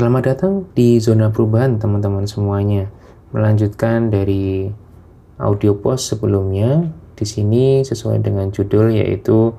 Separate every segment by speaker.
Speaker 1: Selamat datang di zona perubahan teman-teman semuanya. Melanjutkan dari audio post sebelumnya, di sini sesuai dengan judul yaitu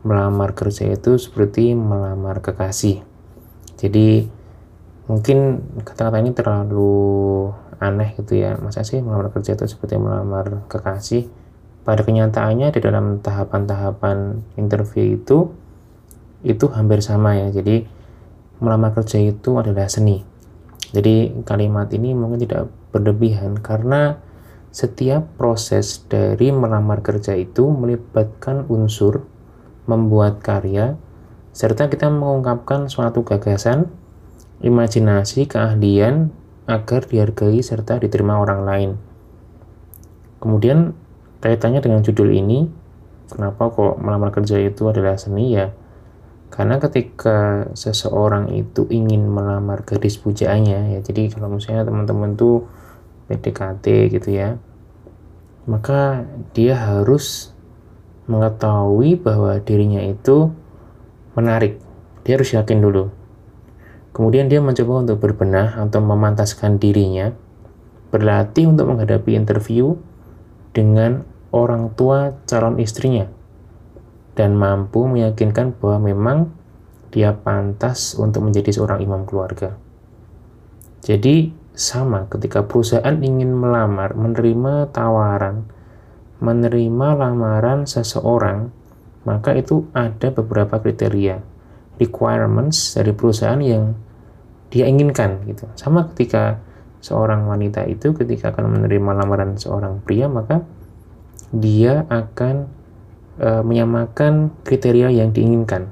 Speaker 1: melamar kerja itu seperti melamar kekasih. Jadi mungkin kata-kata ini terlalu aneh gitu ya. Masa sih melamar kerja itu seperti melamar kekasih? Pada kenyataannya di dalam tahapan-tahapan interview itu itu hampir sama ya. Jadi melamar kerja itu adalah seni. Jadi kalimat ini mungkin tidak berlebihan karena setiap proses dari melamar kerja itu melibatkan unsur membuat karya serta kita mengungkapkan suatu gagasan, imajinasi, keahlian agar dihargai serta diterima orang lain. Kemudian kaitannya dengan judul ini, kenapa kok melamar kerja itu adalah seni ya? Karena ketika seseorang itu ingin melamar gadis pujaannya, ya jadi kalau misalnya teman-teman tuh PDKT gitu ya, maka dia harus mengetahui bahwa dirinya itu menarik. Dia harus yakin dulu. Kemudian dia mencoba untuk berbenah atau memantaskan dirinya, berlatih untuk menghadapi interview dengan orang tua calon istrinya dan mampu meyakinkan bahwa memang dia pantas untuk menjadi seorang imam keluarga. Jadi, sama ketika perusahaan ingin melamar, menerima tawaran, menerima lamaran seseorang, maka itu ada beberapa kriteria, requirements dari perusahaan yang dia inginkan gitu. Sama ketika seorang wanita itu ketika akan menerima lamaran seorang pria, maka dia akan e, menyamakan kriteria yang diinginkan.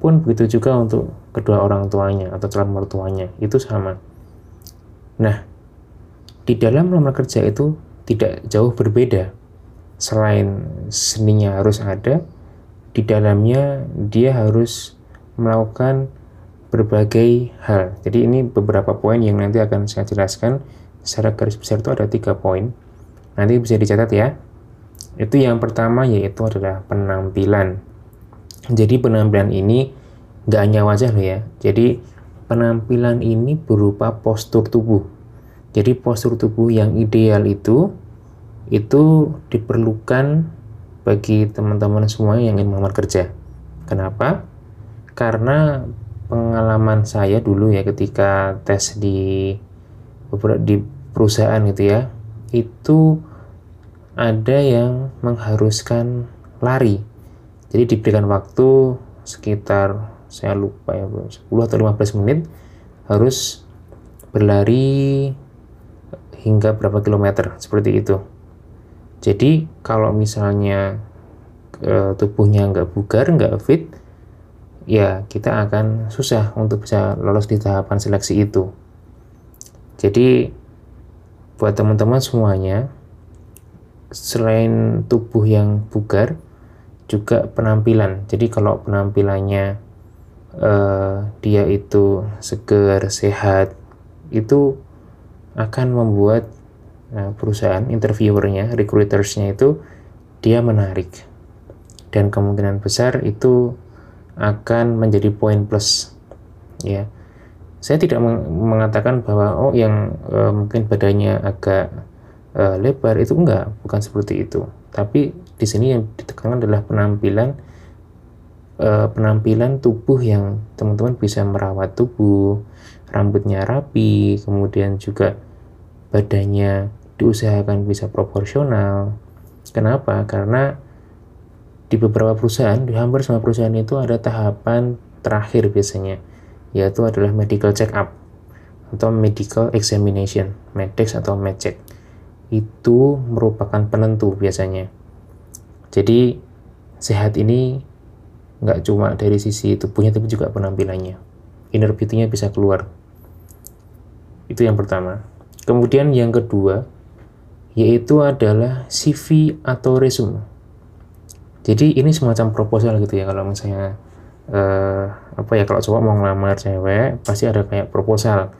Speaker 1: Pun begitu juga untuk kedua orang tuanya atau calon mertuanya, itu sama. Nah, di dalam lamar kerja itu tidak jauh berbeda. Selain seninya harus ada, di dalamnya dia harus melakukan berbagai hal. Jadi ini beberapa poin yang nanti akan saya jelaskan. Secara garis besar itu ada tiga poin. Nanti bisa dicatat ya. Itu yang pertama yaitu adalah penampilan. Jadi penampilan ini nggak hanya wajah loh ya. Jadi penampilan ini berupa postur tubuh. Jadi postur tubuh yang ideal itu itu diperlukan bagi teman-teman semua yang ingin melamar kerja. Kenapa? Karena pengalaman saya dulu ya ketika tes di di perusahaan gitu ya, itu ada yang mengharuskan lari. Jadi diberikan waktu sekitar saya lupa ya 10 atau 15 menit harus berlari hingga berapa kilometer seperti itu. Jadi kalau misalnya e, tubuhnya nggak bugar, nggak fit, ya kita akan susah untuk bisa lolos di tahapan seleksi itu. Jadi buat teman-teman semuanya, selain tubuh yang bugar juga penampilan. Jadi kalau penampilannya uh, dia itu segar sehat itu akan membuat uh, perusahaan interviewernya recruitersnya itu dia menarik. Dan kemungkinan besar itu akan menjadi poin plus ya. Saya tidak mengatakan bahwa oh yang uh, mungkin badannya agak uh, lebar itu enggak, bukan seperti itu. Tapi di sini yang ditekankan adalah penampilan uh, penampilan tubuh yang teman-teman bisa merawat tubuh, rambutnya rapi, kemudian juga badannya diusahakan bisa proporsional. Kenapa? Karena di beberapa perusahaan, di hampir semua perusahaan itu ada tahapan terakhir biasanya, yaitu adalah medical check up atau medical examination, medex atau medcheck itu merupakan penentu biasanya. Jadi sehat ini nggak cuma dari sisi tubuhnya tapi juga penampilannya. Inner beauty-nya bisa keluar. Itu yang pertama. Kemudian yang kedua yaitu adalah CV atau resume. Jadi ini semacam proposal gitu ya kalau misalnya uh, apa ya kalau cowok mau ngelamar cewek pasti ada kayak proposal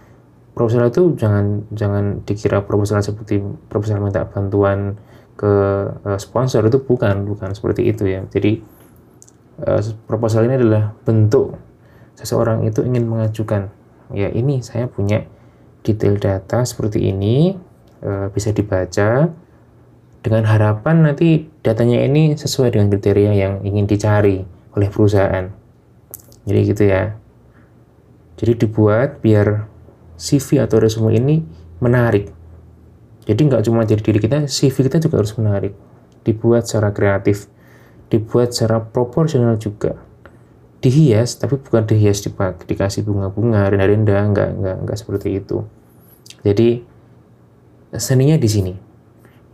Speaker 1: proposal itu jangan jangan dikira proposal seperti proposal minta bantuan ke uh, sponsor itu bukan bukan seperti itu ya. Jadi uh, proposal ini adalah bentuk seseorang itu ingin mengajukan ya ini saya punya detail data seperti ini e, bisa dibaca dengan harapan nanti datanya ini sesuai dengan kriteria yang ingin dicari oleh perusahaan. Jadi gitu ya. Jadi dibuat biar CV atau resume ini menarik. Jadi nggak cuma jadi diri kita CV kita juga harus menarik. Dibuat secara kreatif dibuat secara proporsional juga. Dihias tapi bukan dihias dipak dikasih bunga-bunga rendah-rendah nggak nggak nggak seperti itu. Jadi seninya di sini.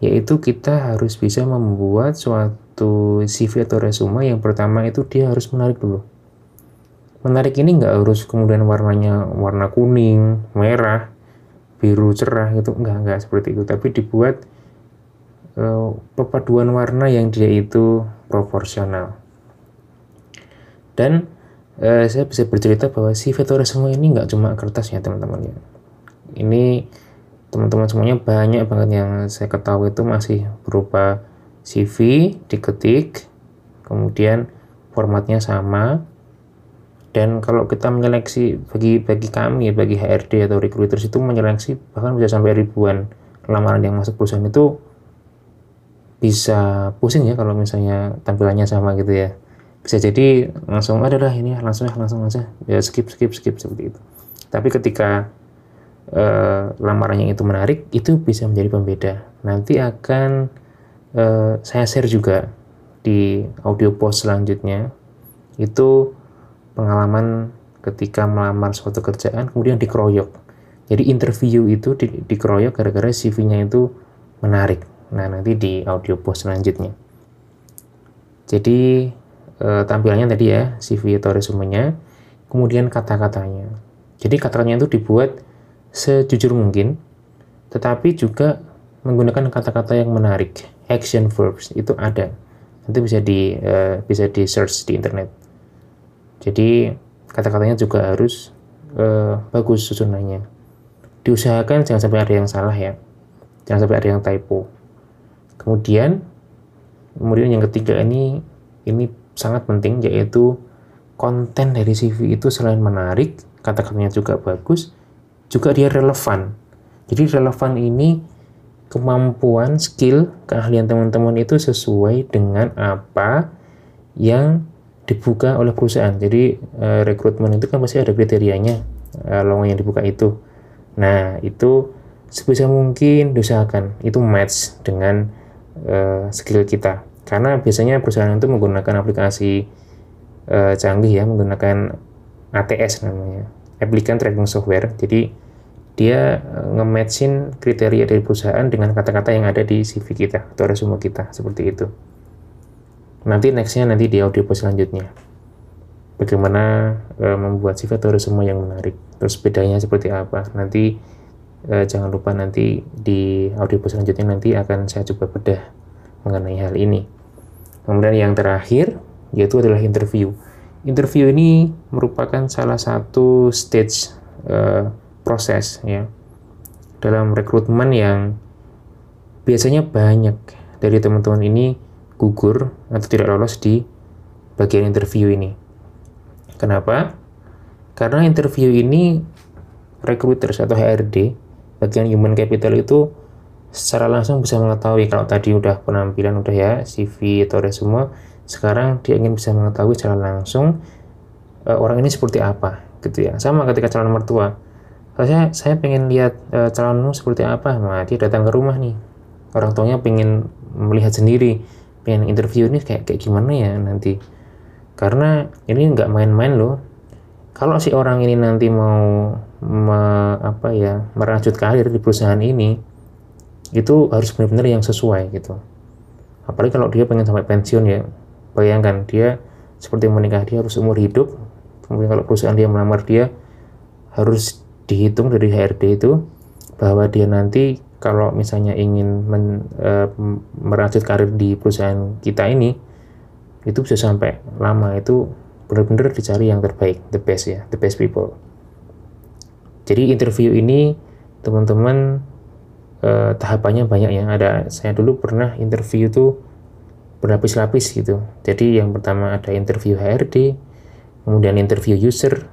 Speaker 1: Yaitu kita harus bisa membuat suatu CV atau resume yang pertama itu dia harus menarik dulu menarik ini nggak harus kemudian warnanya warna kuning merah biru cerah gitu. Nggak nggak seperti itu. Tapi dibuat uh, perpaduan warna yang dia itu proporsional. Dan uh, saya bisa bercerita bahwa si semua ini nggak cuma kertas ya teman-teman ya. Ini teman-teman semuanya banyak banget yang saya ketahui itu masih berupa CV diketik kemudian formatnya sama dan kalau kita menyeleksi bagi bagi kami bagi HRD atau recruiters itu menyeleksi bahkan bisa sampai ribuan lamaran yang masuk perusahaan itu bisa pusing ya kalau misalnya tampilannya sama gitu ya. Bisa jadi langsung ada lah ini langsung langsung aja ya skip skip skip seperti itu. Tapi ketika uh, lamarannya itu menarik itu bisa menjadi pembeda. Nanti akan uh, saya share juga di audio post selanjutnya. Itu pengalaman ketika melamar suatu kerjaan kemudian dikeroyok jadi interview itu di, dikeroyok gara-gara CV-nya itu menarik nah nanti di audio post selanjutnya jadi e, tampilannya tadi ya CV atau resumenya, kemudian kata-katanya. Jadi kata-katanya itu dibuat sejujur mungkin, tetapi juga menggunakan kata-kata yang menarik, action verbs itu ada. Nanti bisa di e, bisa di search di internet. Jadi kata-katanya juga harus e, bagus susunannya. Diusahakan jangan sampai ada yang salah ya, jangan sampai ada yang typo. Kemudian, kemudian yang ketiga ini ini sangat penting yaitu konten dari CV itu selain menarik, kata-katanya juga bagus, juga dia relevan. Jadi relevan ini kemampuan, skill, keahlian teman-teman itu sesuai dengan apa yang dibuka oleh perusahaan. Jadi uh, rekrutmen itu kan pasti ada kriterianya uh, lowongan yang dibuka itu. Nah itu sebisa mungkin diusahakan itu match dengan uh, skill kita karena biasanya perusahaan itu menggunakan aplikasi uh, canggih ya menggunakan ATS namanya applicant tracking software jadi dia nge-matchin kriteria dari perusahaan dengan kata-kata yang ada di CV kita atau resume kita seperti itu nanti nextnya nanti di audio post selanjutnya. Bagaimana uh, membuat atau resume yang menarik. Terus bedanya seperti apa? Nanti uh, jangan lupa nanti di audio post selanjutnya nanti akan saya coba bedah mengenai hal ini. Kemudian yang terakhir yaitu adalah interview. Interview ini merupakan salah satu stage uh, proses ya. Dalam rekrutmen yang biasanya banyak dari teman-teman ini gugur atau tidak lolos di bagian interview ini. Kenapa? Karena interview ini recruiters atau HRD bagian human capital itu secara langsung bisa mengetahui kalau tadi udah penampilan udah ya CV atau resume sekarang dia ingin bisa mengetahui secara langsung uh, orang ini seperti apa gitu ya. Sama ketika calon mertua. Saya saya pengen lihat uh, calonmu seperti apa. Nah dia datang ke rumah nih. Orang tuanya pengen melihat sendiri pengen interview ini kayak kayak gimana ya nanti. Karena ini nggak main-main loh. Kalau si orang ini nanti mau me, apa ya merajut karir di perusahaan ini itu harus benar-benar yang sesuai gitu. Apalagi kalau dia pengen sampai pensiun ya. Bayangkan dia seperti menikah dia harus umur hidup. Kemudian kalau perusahaan dia melamar dia harus dihitung dari HRD itu bahwa dia nanti kalau misalnya ingin e, merajut karir di perusahaan kita ini itu bisa sampai lama itu benar-benar dicari yang terbaik the best ya the best people jadi interview ini teman-teman eh, tahapannya banyak ya. Ada saya dulu pernah interview tuh berlapis-lapis gitu. Jadi yang pertama ada interview HRD, kemudian interview user,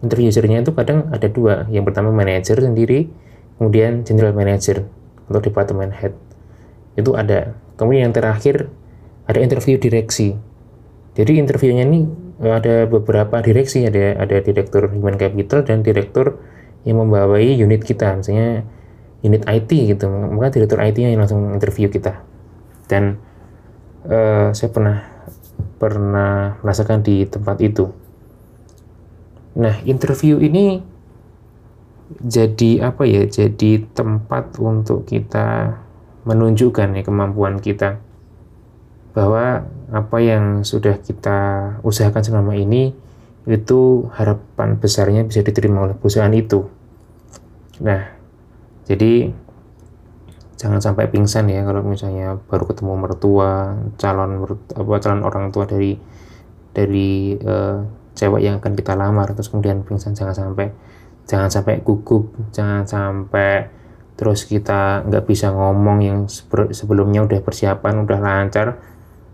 Speaker 1: interview usernya itu kadang ada dua yang pertama manager sendiri kemudian general manager atau department head. Itu ada. Kemudian yang terakhir ada interview direksi. Jadi interviewnya ini eh, ada beberapa direksi. Ada ada direktur human capital dan direktur yang membawai unit kita. Misalnya unit IT gitu. Maka direktur IT yang langsung interview kita. Dan uh, saya pernah pernah merasakan di tempat itu. Nah interview ini jadi apa ya jadi tempat untuk kita menunjukkan ya kemampuan kita bahwa apa yang sudah kita usahakan selama ini itu harapan besarnya bisa diterima oleh perusahaan itu. Nah, jadi jangan sampai pingsan ya kalau misalnya baru ketemu mertua, calon apa calon orang tua dari dari uh, cewek yang akan kita lamar terus kemudian pingsan jangan sampai jangan sampai gugup, jangan sampai terus kita nggak bisa ngomong yang sebelumnya udah persiapan udah lancar.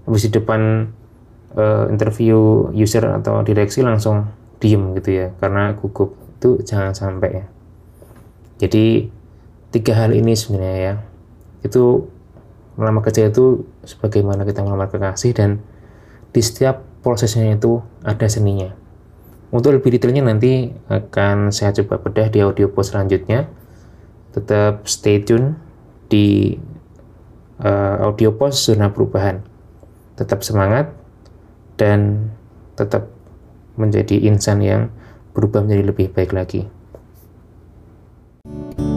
Speaker 1: Habis di depan uh, interview user atau direksi langsung diem gitu ya karena gugup itu jangan sampai ya. Jadi tiga hal ini sebenarnya ya. Itu melamar kerja itu sebagaimana kita melamar kekasih dan di setiap prosesnya itu ada seninya untuk lebih detailnya nanti akan saya coba bedah di audio post selanjutnya tetap stay tune di uh, audio post zona perubahan tetap semangat dan tetap menjadi insan yang berubah menjadi lebih baik lagi. thank you